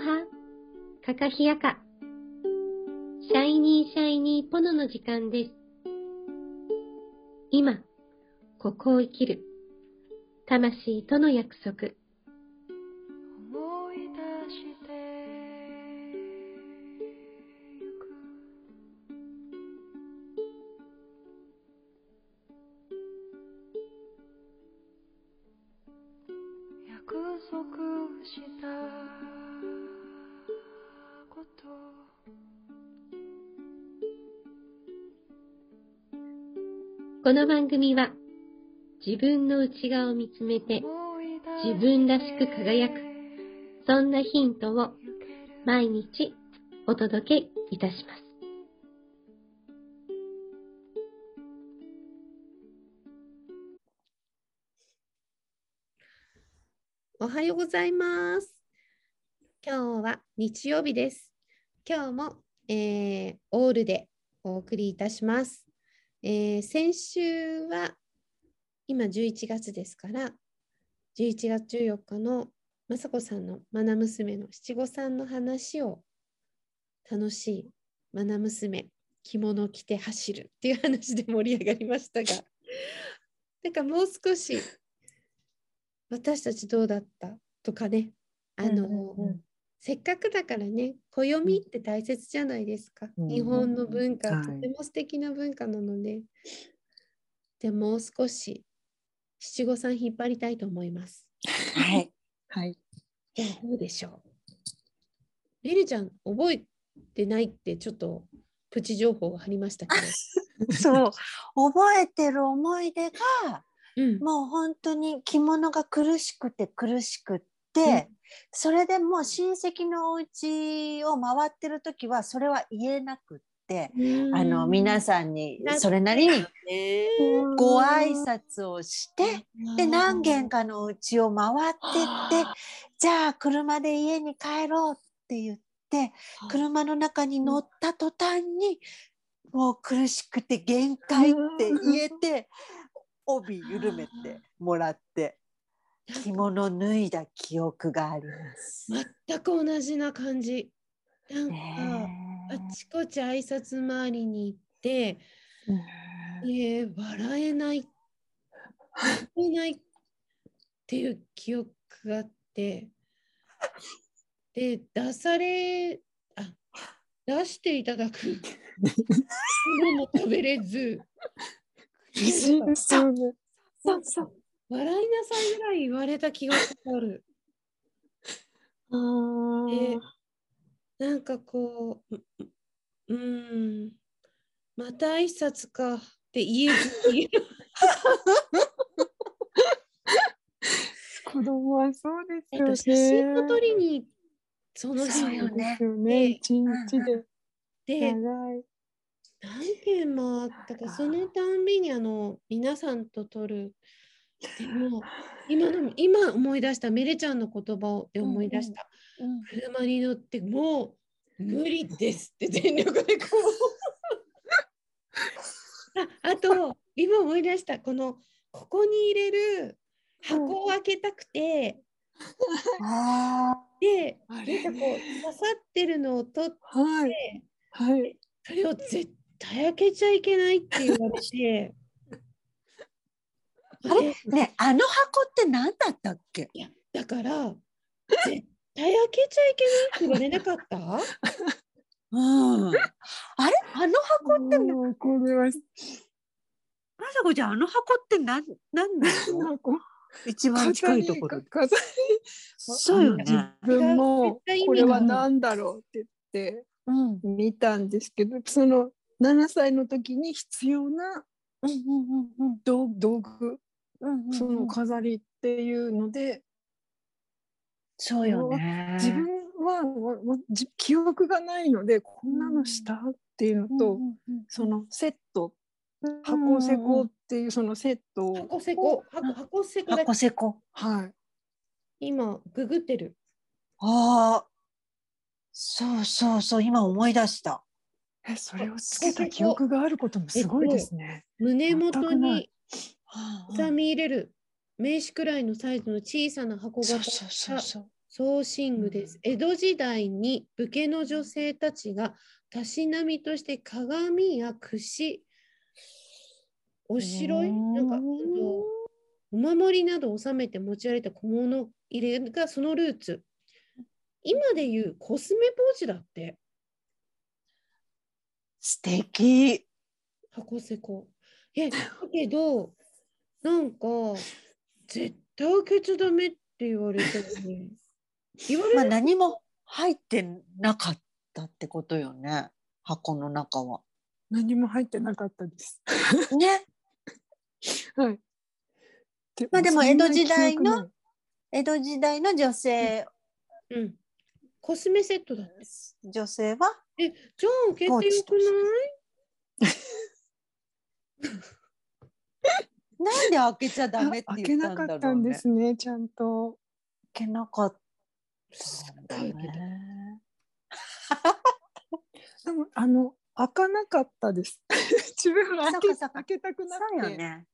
アロハ、カカヒヤカ、シャイニーシャイニーポノの時間です。今、ここを生きる、魂との約束。この番組は、自分の内側を見つめて、自分らしく輝く、そんなヒントを毎日お届けいたします。おはようございます。今日は日曜日です。今日も、えーオールでお送りいたします。えー先週は今11月ですから11月14日の雅子さんのマナ娘の七五三の話を楽しいマナ娘着物着て走るっていう話で盛り上がりましたが なんかもう少し私たちどうだったとかねあの、うんうんうん。せっかくだからね暦って大切じゃないですか、うん。日本の文化、はい。とても素敵な文化なので。でもう少し七五三引っ張りたいと思います。はい。はい。どうでしょう？メリちゃん覚えてないってちょっとプチ情報がありましたけど、そう。覚えてる思い出が、うん、もう本当に着物が苦しくて苦しくって、それでもう親戚のお家を回ってる時はそれは言えなくって、あの皆さんになそれなりにねご挨拶をして、で何軒かかのうちを回ってってじゃあ車で家に帰ろうって言って車の中に乗った途端にもう苦しくて限界って言えて帯緩めてもらって着物脱いだ記憶があります。全く同じな感じ。なんか、ねあちこち挨拶回りに行って、えー笑えない、笑えないっていう記憶があって、で、出され、あ、出していただく。でも食べれず、そうそう笑いなさいぐらい言われた気がある。でなんかこう、うん、また挨拶かって言えずに、子供はそうですよね。えっと、写真を撮りにその日よね。一日でで。何件もあったかそのたんびにあの皆さんと撮る今の今思い出したメレちゃんの言葉をで思い出した、うん車に乗ってもう無理ですって全力でこうああと今思い出したこのここに入れる箱を開けたくて、あであなんれかこう刺さってるのを取ってはい。はい。それを絶対開けちゃいけないって言われてあれ？ねあの箱って何だったっけ？いやだから絶対開けちゃいけないって言われなかった？うん、あれ？あの箱ってなもうこれはまさこちゃんあの箱って何何なのなんか 一番近いところ。飾りそうよね。自分もこれはが何だろうって言ってうん。うん見たんですけどその7歳の時に必要なうんうんうん道道具うんうんその飾りっていうのでそうよね。自分は記憶がないのでこんなのしたっていうのと、そのセット箱セコっていうそのセットを、箱せこ？箱箱せこだ箱せこ。はい。今ググってる。ああそうそうそう。今思い出した。えそれをつけた記憶があることもすごいですね。胸元に刻み入れる名刺くらいのサイズの小さな箱そう型そうそうそうソーシングです。江戸時代に武家の女性たちがたしなみとして鏡や櫛、おしろい、なんか、お守りなどを収めて持ち歩いた小物入れがそのルーツ。今でいうコスメポーチだって、素敵。箱セコ。え、だけど、なんか、絶対開けちゃダメって言われたよね。言われまある何も入ってなかったってことよね。箱の中は。何も入ってなかったです。ね。はい。まあでも江戸時代の江戸時代の女性、うん。コスメセットだって。女性は？え、じゃあ開けてよくない？なんで開けちゃダメって言ったなんかだろうね。ったんですね、ちゃんと。開けなかった。ね。でもあの開かなかったです。自分は開け開けたくなそうくて、よね。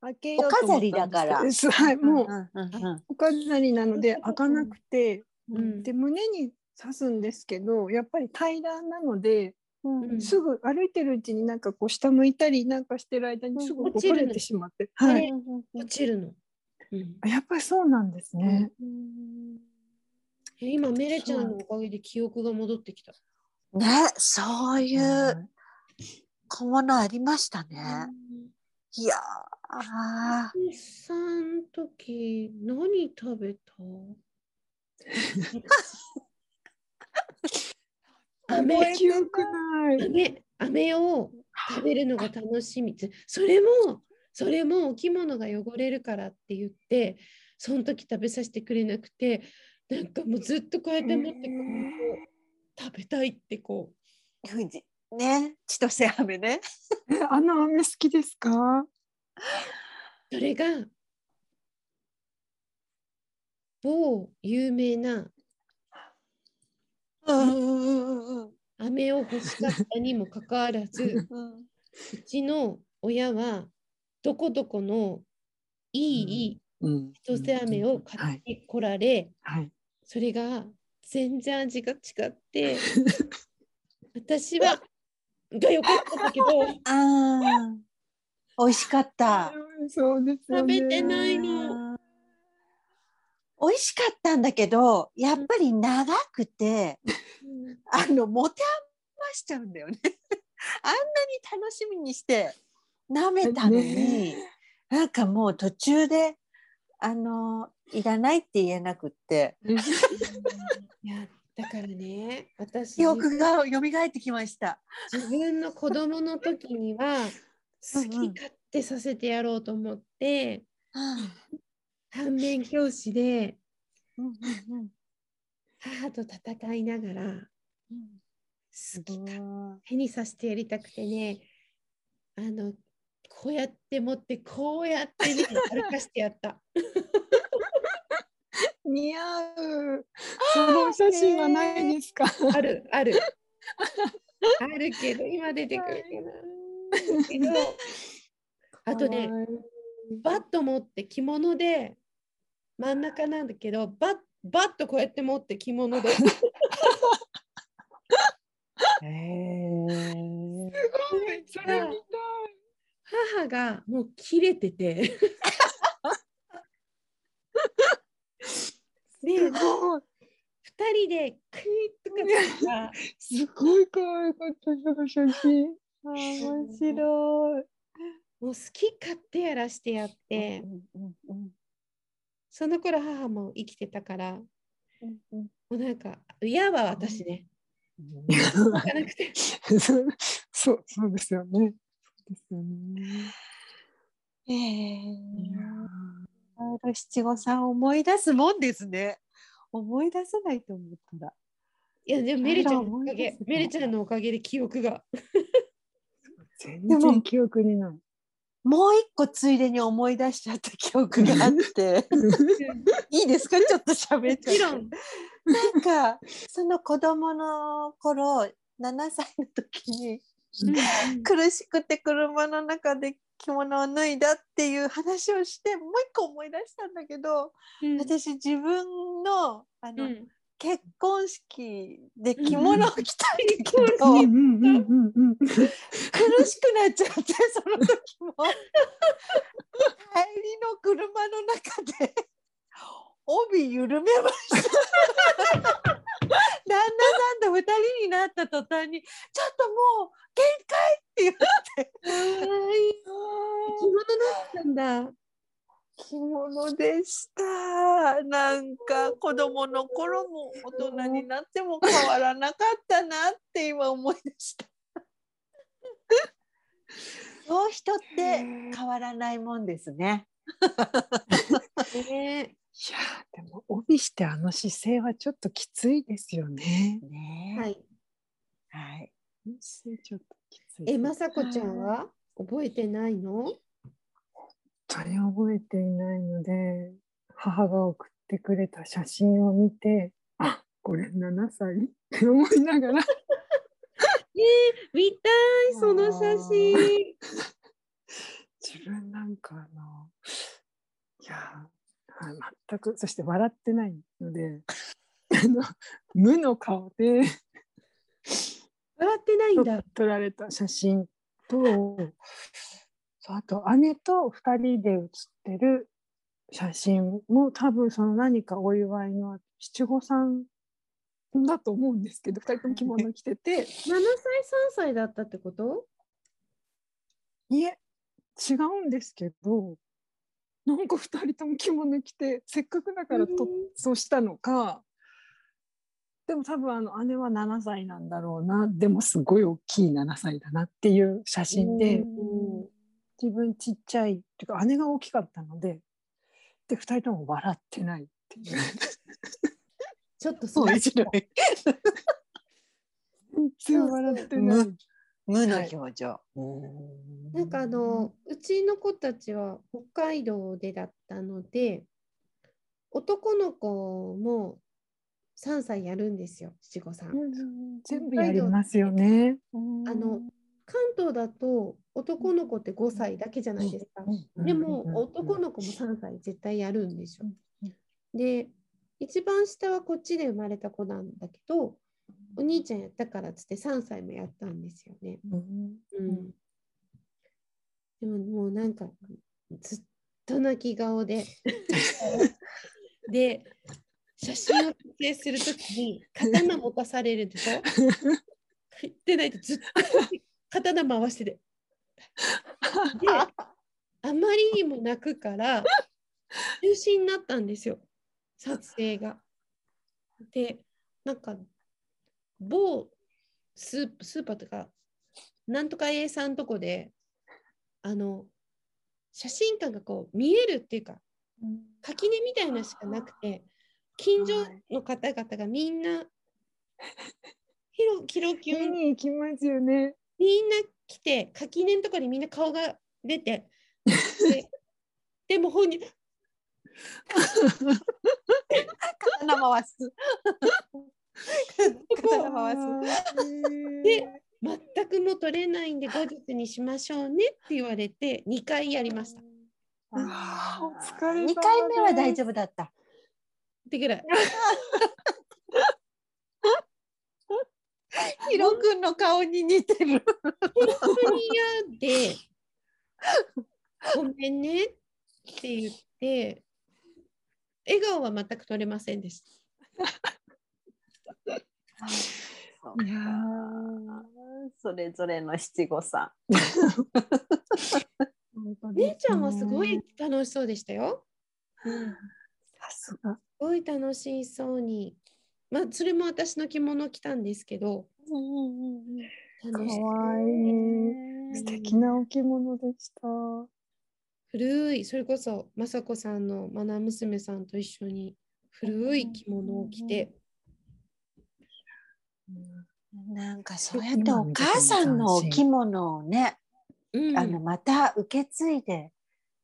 開けようと飾りだからはい、もううんうんうんお飾りなので開かなくて、うんで胸に刺すんですけど、やっぱり平らなので、うん。うん。すぐ歩いてるうちになんかこう下向いたりなんかしてる間にすぐこう落ちるの。取れてしまって、はい。落ちるの。うん、やっぱりそうなんですね。え今、メレちゃんのおかげで記憶が戻ってきた。ね、そういう小物ありましたね。いやー。おじさん時何食べた？飴記憶ない。飴飴を食べるのが楽しみそれもそれもお着物が汚れるからって言ってその時食べさせてくれなくてなんかもうずっとこうやって持ってこう食べたいってこふじね、千歳飴ね。えあの飴好きですか？うそれが某有名な飴を欲しかったにもかかわらずうちの親はどこどこのいいうん。千歳飴を買ってこられ、はい。それが全然味が違って私はが良かったんだけどああ、美味しかった。食べてないの美味しかったんだけど、やっぱり長くて、あの、持て余しちゃうんだよね。あんなに楽しみにして舐めたのに、ね。なんかもう途中で、あの、いらないって言えなくって、いやだからね私。記憶が蘇ってきました。自分の子供の時には好き勝手させてやろうと思って反面教師で母と戦いながらうん好き勝うん手にさせてやりたくてねあのこうやって持ってこうやってね 歩かしてやった。似合う。そのお写真はないですか？あるある。あるけど今出てくる。けどあとねバット持って着物で真ん中なんだけどバッバットこうやって持って着物で へーそれ見母がもう切れてて で2たい。すごい。人でクイッとかすごい可愛かったその写真。面白い。もう好き勝手やらしてやってうんうんうんその頃母も生きてたからもうんうんうなんか嫌は私ねなくて そうそうですよね。そうですよね。えいやー七五三思い出すもんですね。思い出せないと思ったら。いやでもメレちゃんのおかげメレちゃんのおかげで記憶が全然記憶にない。もう一個ついでに思い出しちゃった記憶があって。いいですか？ちょっと喋っちゃって。なんかその子供の頃7歳の時に苦しくて車の中で着物を脱いだっていう話をしてもう一個思い出したんだけど、うん。私自分のあの、うん結婚式で着物を着たいけうん。ど、うん苦しくなっちゃってその時も。帰りの車の中で帯緩めました。旦那さんと二人になった途端に「ちょっともう限界!」って言って。はい着物だったんだ。着物でしたなんか子供の頃も大人になっても変わらなかったなって今思い出した。そう人って変わらないもんですね。ね いやーでも帯してあの姿勢はちょっときついですよね。ねえはい。はい。姿勢ちょっときつい。え、まさこちゃんは？覚えてないの？本当に覚えていないので母が送ってくれた写真を見てあこれ7歳？って思いながら 見たいその写真。自分なんかあのいや全くそして笑ってないのであの無の顔で笑ってないんだ。撮られた写真とそうあと姉と2人で写ってる写真も多分その何かお祝いの七五三だと思うんですけど2人とも着物着てて。7歳3歳だったってこと？いえ違うんですけどなんか2人とも着物着てせっかくだからとうん。そうしたのか。でも多分あの姉は7歳なんだろうな。でもすごい大きい7歳だなっていう写真で。うん自分ちっちゃいっていうか姉が大きかったのでで2人とも笑ってないっていう ちょっとそう面白い。全然笑ってない。無のはい表情。なんかあのうちの子たちは北海道でだったので男の子も3歳やるんですよ七五三。全部やりますよね。あの関東だと男の子って5歳だけじゃないですか。でも男の子も3歳絶対やるんですよ。で一番下はこっちで生まれた子なんだけどお兄ちゃんやったからっつって3歳もやったんですよね。うん、でももうなんかずっと泣き顔で。で写真を撮影するときに 刀持たされるでしょ。でないとずっと刀回しててであまりにも泣くから中止になったんですよ撮影が。でなんか某スースーパーとかなんとか A さんとこであの写真館がこう見えるっていうか垣根みたいなのしかなくて近所の方々がみんなヒロキロキュン見に行きますよね。みんな来て垣根のところにみんな顔が出てででも本人刀回す。刀回す。で全くもう取れないんで後日にしましょうねって言われて2回やりました。っあーお疲れ様二回目は大丈夫だった。てぐらい。ヒロ君の顔に似てる。本当に嫌でごめんねって言って笑顔は全く取れませんでした。いやーそれぞれの七五三。姉ちゃんはすごい楽しそうでしたよ。さすが。すごい楽しそうに。まあそれも私の着物着たんですけどか楽しいわいい。素敵なお着物でした。古いそれこそ雅子さんのマナ娘さんと一緒に古い着物を着てなんかそうやってお母さんのお着物をね、うんあのまた受け継いで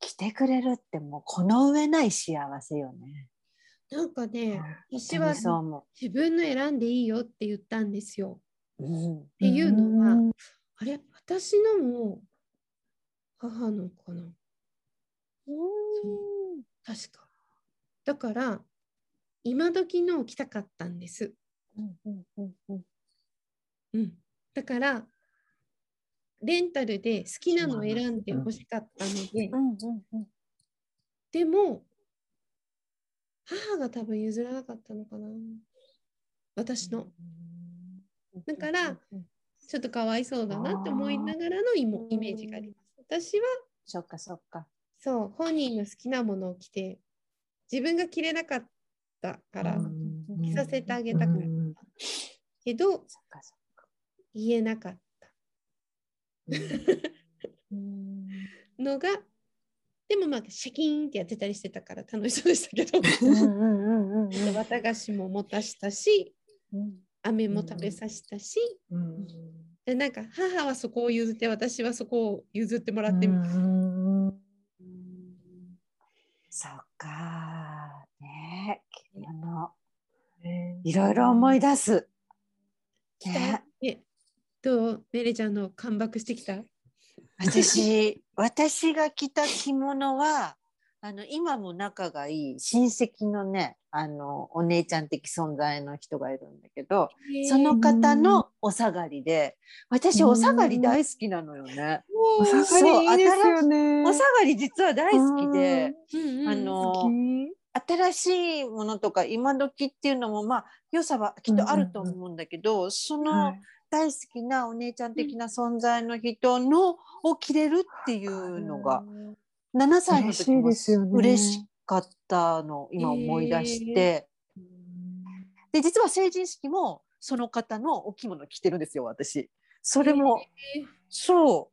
着てくれるってもうこの上ない幸せよね。なんかね私は自分の選んでいいよって言ったんですよ。う。うんっていうのはうんあれ私のも母のかなうん確か。だから今時のを着たかったんです。うんだからレンタルで好きなのを選んでほしかったので、でも母が多分譲らなかったのかな私の。だからちょっとかわいそうだなって思いながらのイモイメージがあります。私はそっかそっか。そう本人の好きなものを着て自分が着れなかったから着させてあげたかったうんけど。言えなかったうん のがでもまあシャキーンってやってたりしてたから楽しそうでしたけど。綿菓子も持たしたしうん。飴も食べさせたし、うんでなんか母はそこを譲って私はそこを譲ってもらって、うんそっか。ねえ、着物。ねいろいろ思い出す。来た？えどうメレちゃんのカムバックしてきた？私、私が着た着物は、あの、今も仲がいい親戚のね、あの、お姉ちゃん的存在の人がいるんだけど、その方のお下がりで、私、お下がり大好きなのよね。お下がりいいですよね。お下がり実は大好きで、うんうん。あの好き。新しいものとか今時っていうのもまあ良さはきっとあると思うんだけど、そのはい大好きなお姉ちゃん的な存在の人のを着れるっていうのが7歳の時も嬉しかったのを今思い出して、で実は成人式もその方のお着物着てるんですよ私。それも、えー。そ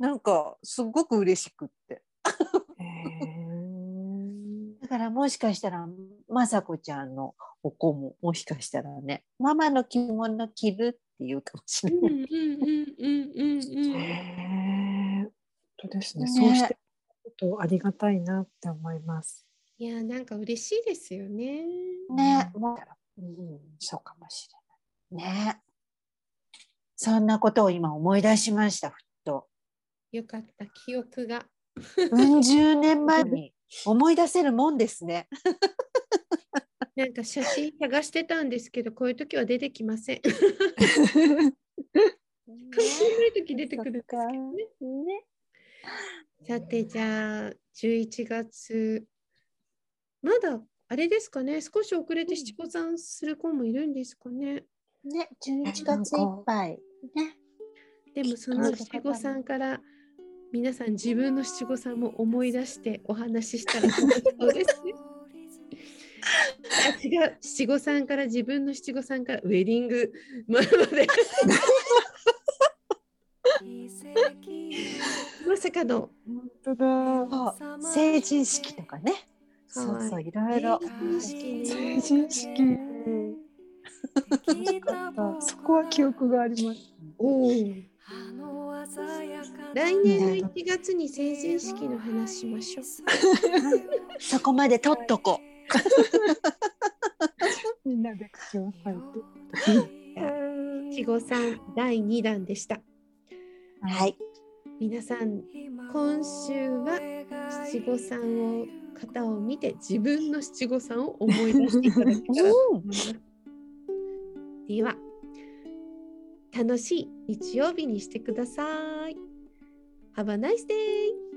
う。なんかすごく嬉しくって。だからもしかしたら雅子ちゃんのお子ももしかしたらねママの着物着るっていうかもしれない。本当ですね。ねそうしてことありがたいなって思います。いやなんか嬉しいですよね。ね、うん、そうかもしれない。ね。そんなことを今思い出しました、ふっと。よかった記憶が。うん十年前に思い出せるもんですね。なんか写真探してたんですけどこういう時は出てきません。こういう時出てくるんですけどね。ね。さてじゃあ11月まだあれですかね少し遅れて七五三する子もいるんですかね。ね、11月いっぱい。ね。でもその七五三から皆さん自分の七五三も思い出してお話ししたらそうですね。あ違う七五三から自分の七五三からウェディングまで まさかの本当だ。成人式とかね。そうそう、いろいろ。成人式。そこは記憶があります。おお来年のね1月に成人式の話しましょう。そこまで取っとこ みんなで口を裂いて。七五三第2弾でした。う。はい。皆さん今週は七五三を方を見て自分の七五三を思い出していただけたらと思います。では楽しい日曜日にしてください。Have a nice day!